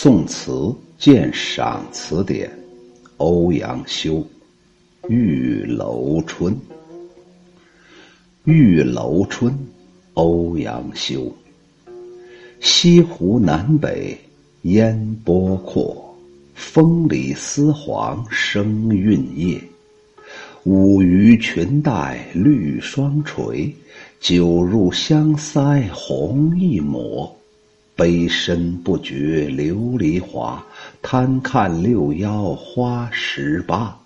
宋词鉴赏词典，欧阳修《玉楼春》。《玉楼春》，欧阳修。西湖南北烟波阔，风里丝黄生韵叶。舞鱼裙带绿双垂，酒入香腮红一抹。杯深不觉琉璃华，贪看六幺花十八。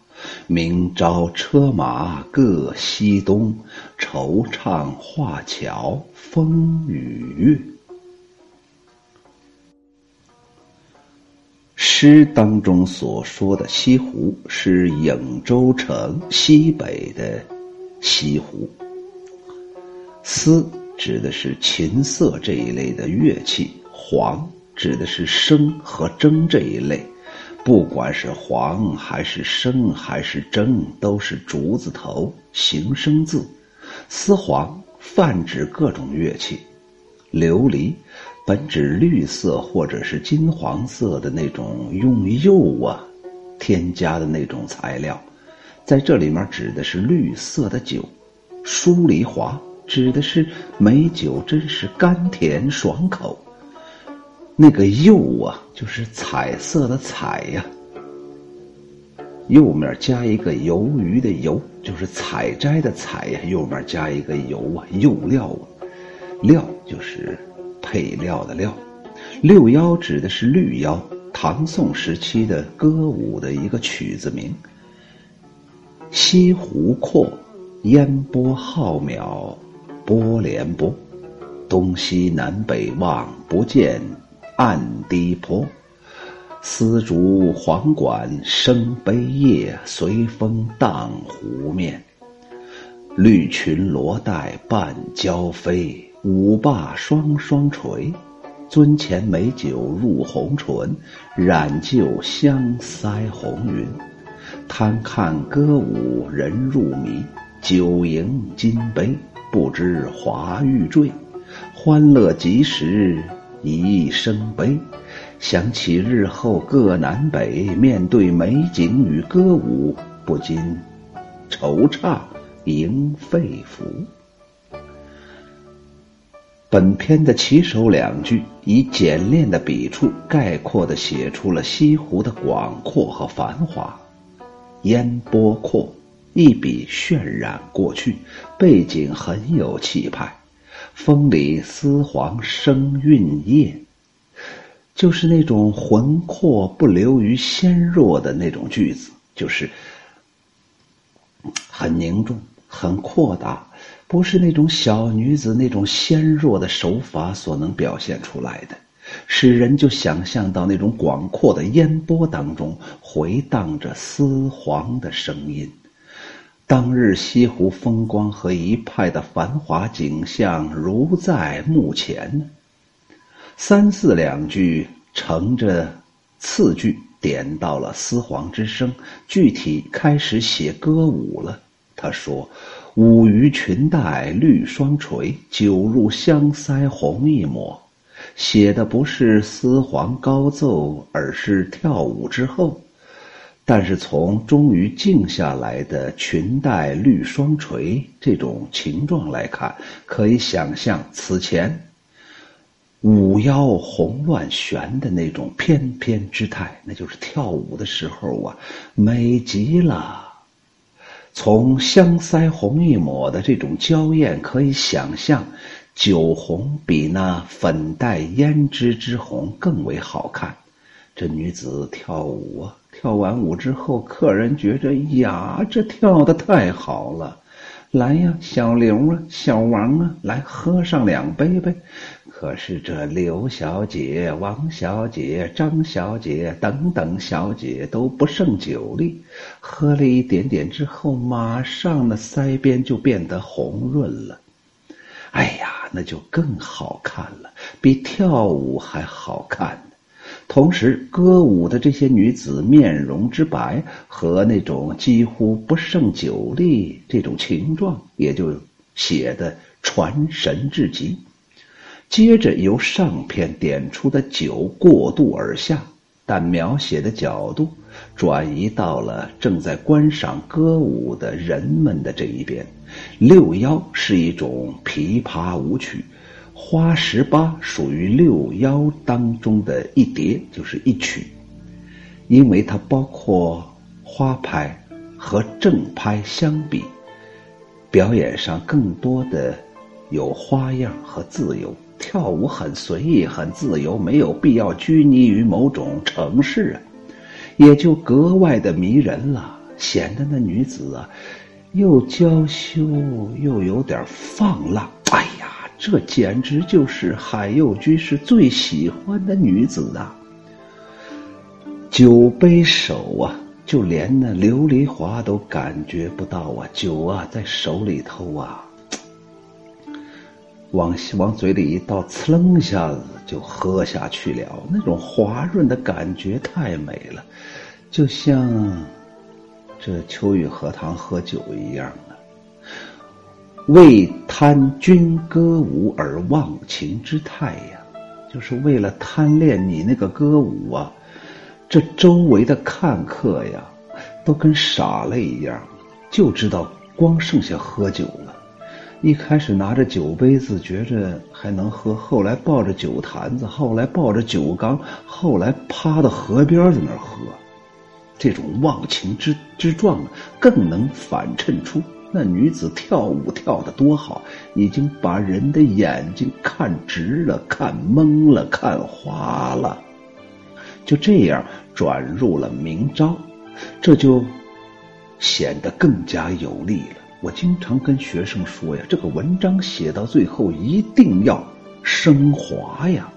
明朝车马各西东，惆怅画桥风雨月。诗当中所说的西湖，是颍州城西北的西湖。丝指的是琴瑟这一类的乐器。黄指的是生和蒸这一类，不管是黄还是生还是蒸，都是竹字头形声字。丝黄泛指各种乐器。琉璃本指绿色或者是金黄色的那种用釉啊添加的那种材料，在这里面指的是绿色的酒。疏离华指的是美酒，真是甘甜爽口。那个釉啊，就是彩色的彩呀。右面加一个鱿鱼的鱿，就是采摘的采呀。右面加一个油啊，釉料啊，料就是配料的料。六幺指的是绿腰，唐宋时期的歌舞的一个曲子名。西湖阔，烟波浩渺，波连波，东西南北望不见。暗堤坡，丝竹簧管声悲叶，随风荡湖面。绿裙罗带半娇飞，舞罢双双垂。樽前美酒入红唇，染就香腮红云。贪看歌舞人入迷，酒盈金杯，不知华欲坠。欢乐及时。一生悲，想起日后各南北，面对美景与歌舞，不禁惆怅盈肺腑。本篇的起首两句，以简练的笔触，概括的写出了西湖的广阔和繁华。烟波阔，一笔渲染过去，背景很有气派。风里丝黄生韵叶，就是那种浑阔不流于纤弱的那种句子，就是很凝重、很阔大，不是那种小女子那种纤弱的手法所能表现出来的，使人就想象到那种广阔的烟波当中回荡着丝黄的声音。当日西湖风光和一派的繁华景象如在目前呢。三四两句乘着次句点到了丝黄之声，具体开始写歌舞了。他说：“舞于裙带绿双垂，酒入香腮红一抹。”写的不是丝黄高奏，而是跳舞之后。但是从终于静下来的裙带绿双垂这种情状来看，可以想象此前舞腰红乱旋的那种翩翩之态，那就是跳舞的时候啊，美极了。从香腮红一抹的这种娇艳，可以想象酒红比那粉黛胭脂之红更为好看。这女子跳舞啊。跳完舞之后，客人觉着呀，这跳的太好了，来呀，小刘啊，小王啊，来喝上两杯呗。可是这刘小姐、王小姐、张小姐等等小姐都不胜酒力，喝了一点点之后，马上那腮边就变得红润了。哎呀，那就更好看了，比跳舞还好看。同时，歌舞的这些女子面容之白和那种几乎不胜酒力这种情状，也就写的传神至极。接着由上片点出的酒过渡而下，但描写的角度转移到了正在观赏歌舞的人们的这一边。六幺是一种琵琶舞曲，花十八属于六幺当中的一叠，就是一曲，因为它包括花拍和正拍相比，表演上更多的有花样和自由。跳舞很随意，很自由，没有必要拘泥于某种程式啊，也就格外的迷人了，显得那女子啊，又娇羞又有点放浪。这简直就是海右居士最喜欢的女子啊！酒杯手啊，就连那琉璃华都感觉不到啊，酒啊在手里头啊。往往嘴里一倒，呲楞一下子就喝下去了。那种滑润的感觉太美了，就像这秋雨荷塘喝酒一样。为贪君歌舞而忘情之态呀，就是为了贪恋你那个歌舞啊。这周围的看客呀，都跟傻了一样，就知道光剩下喝酒了。一开始拿着酒杯子，觉着还能喝；后来抱着酒坛子，后来抱着酒缸，后来趴到河边在那儿喝。这种忘情之之状，更能反衬出那女子跳舞跳得多好，已经把人的眼睛看直了、看懵了、看花了。就这样转入了明朝，这就显得更加有力了。我经常跟学生说呀，这个文章写到最后一定要升华呀。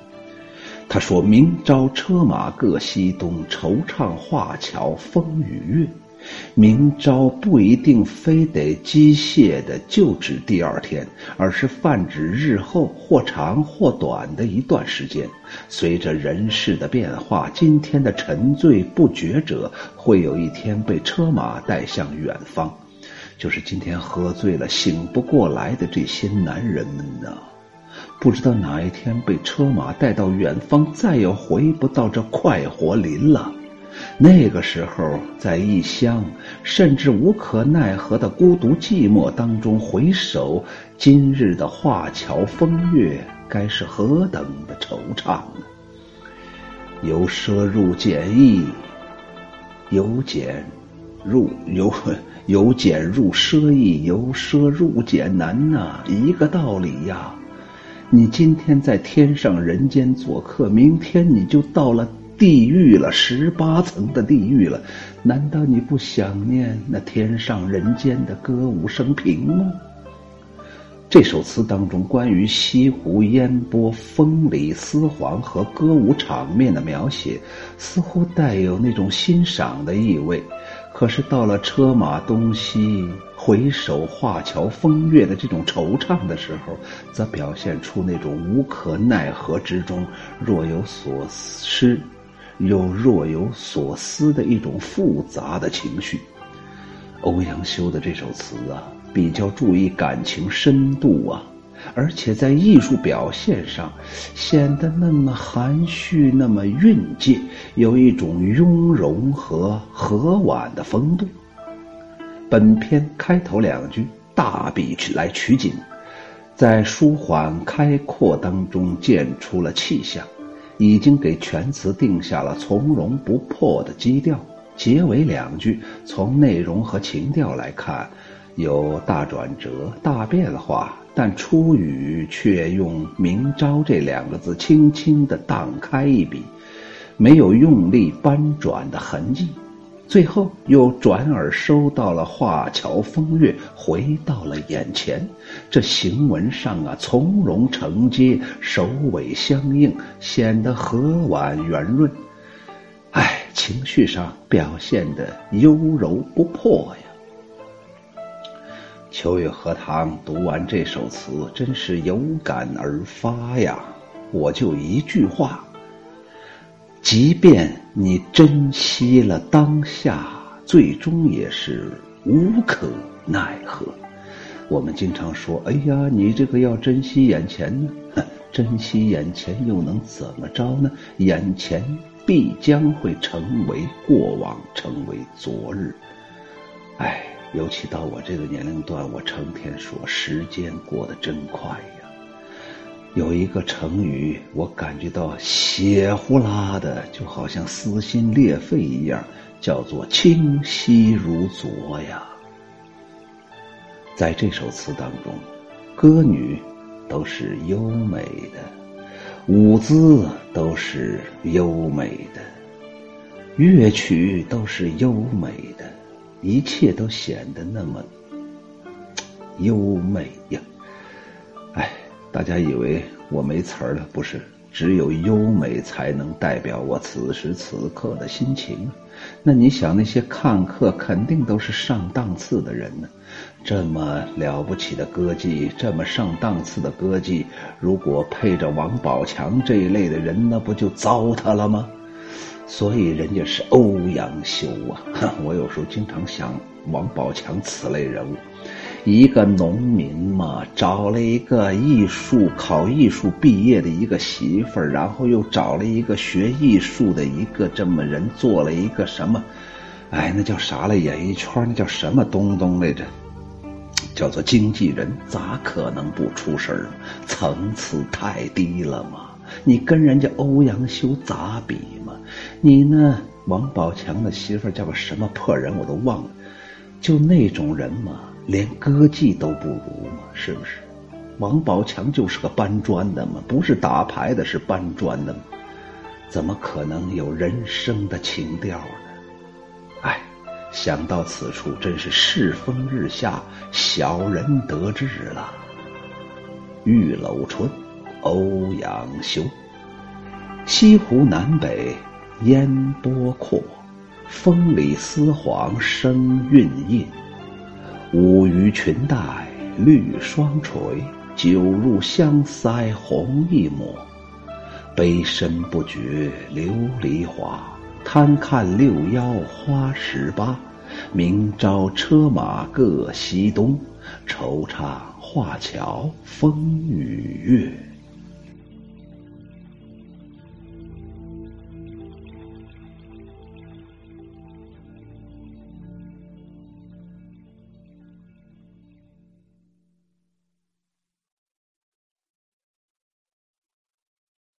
他说明朝车马各西东，惆怅画桥风雨月。明朝不一定非得机械的就指第二天，而是泛指日后或长或短的一段时间。随着人事的变化，今天的沉醉不觉者，会有一天被车马带向远方。就是今天喝醉了醒不过来的这些男人们呢，不知道哪一天被车马带到远方，再也回不到这快活林了。那个时候，在异乡，甚至无可奈何的孤独寂寞当中，回首今日的画桥风月，该是何等的惆怅啊！由奢入俭易，由俭入由。由俭入奢易，由奢入俭难呐，一个道理呀。你今天在天上人间做客，明天你就到了地狱了，十八层的地狱了。难道你不想念那天上人间的歌舞升平吗？这首词当中关于西湖烟波、风里丝黄和歌舞场面的描写，似乎带有那种欣赏的意味。可是到了车马东西，回首画桥风月的这种惆怅的时候，则表现出那种无可奈何之中若有所失，又若有所思的一种复杂的情绪。欧阳修的这首词啊，比较注意感情深度啊。而且在艺术表现上，显得那么含蓄，那么蕴藉，有一种雍容和和婉的风度。本篇开头两句大笔去来取景，在舒缓开阔当中见出了气象，已经给全词定下了从容不迫的基调。结尾两句从内容和情调来看，有大转折、大变化。但出语却用“明朝”这两个字轻轻的荡开一笔，没有用力扳转的痕迹，最后又转而收到了画桥风月，回到了眼前。这行文上啊，从容承接，首尾相应，显得和婉圆润。哎，情绪上表现的优柔不迫呀。秋月荷塘读完这首词，真是有感而发呀！我就一句话：即便你珍惜了当下，最终也是无可奈何。我们经常说：“哎呀，你这个要珍惜眼前呢。”珍惜眼前又能怎么着呢？眼前必将会成为过往，成为昨日。哎，尤其到我这个年龄段，我成天说时间过得真快。有一个成语，我感觉到血呼啦的，就好像撕心裂肺一样，叫做清晰如昨呀。在这首词当中，歌女都是优美的，舞姿都是优美的，乐曲都是优美的，一切都显得那么优美呀！哎，大家以为我没词儿了？不是，只有优美才能代表我此时此刻的心情。那你想，那些看客肯定都是上档次的人呢。这么了不起的歌妓，这么上档次的歌妓，如果配着王宝强这一类的人，那不就糟蹋了吗？所以人家是欧阳修啊！我有时候经常想王宝强此类人物，一个农民嘛，找了一个艺术考艺术毕业的一个媳妇儿，然后又找了一个学艺术的一个这么人，做了一个什么？哎，那叫啥来？演艺圈那叫什么东东来着？叫做经纪人，咋可能不出事儿？层次太低了嘛！你跟人家欧阳修咋比嘛？你呢？王宝强的媳妇儿叫个什么破人？我都忘了。就那种人嘛，连歌妓都不如嘛，是不是？王宝强就是个搬砖的嘛，不是打牌的，是搬砖的嘛，怎么可能有人生的情调呢？哎。想到此处，真是世风日下，小人得志了。玉楼春，欧阳修。西湖南北烟波阔，风里丝黄生韵印。舞于裙带绿双垂，酒入香腮红一抹。杯深不觉琉璃华。贪看六幺花十八，明朝车马各西东，惆怅画桥风雨月。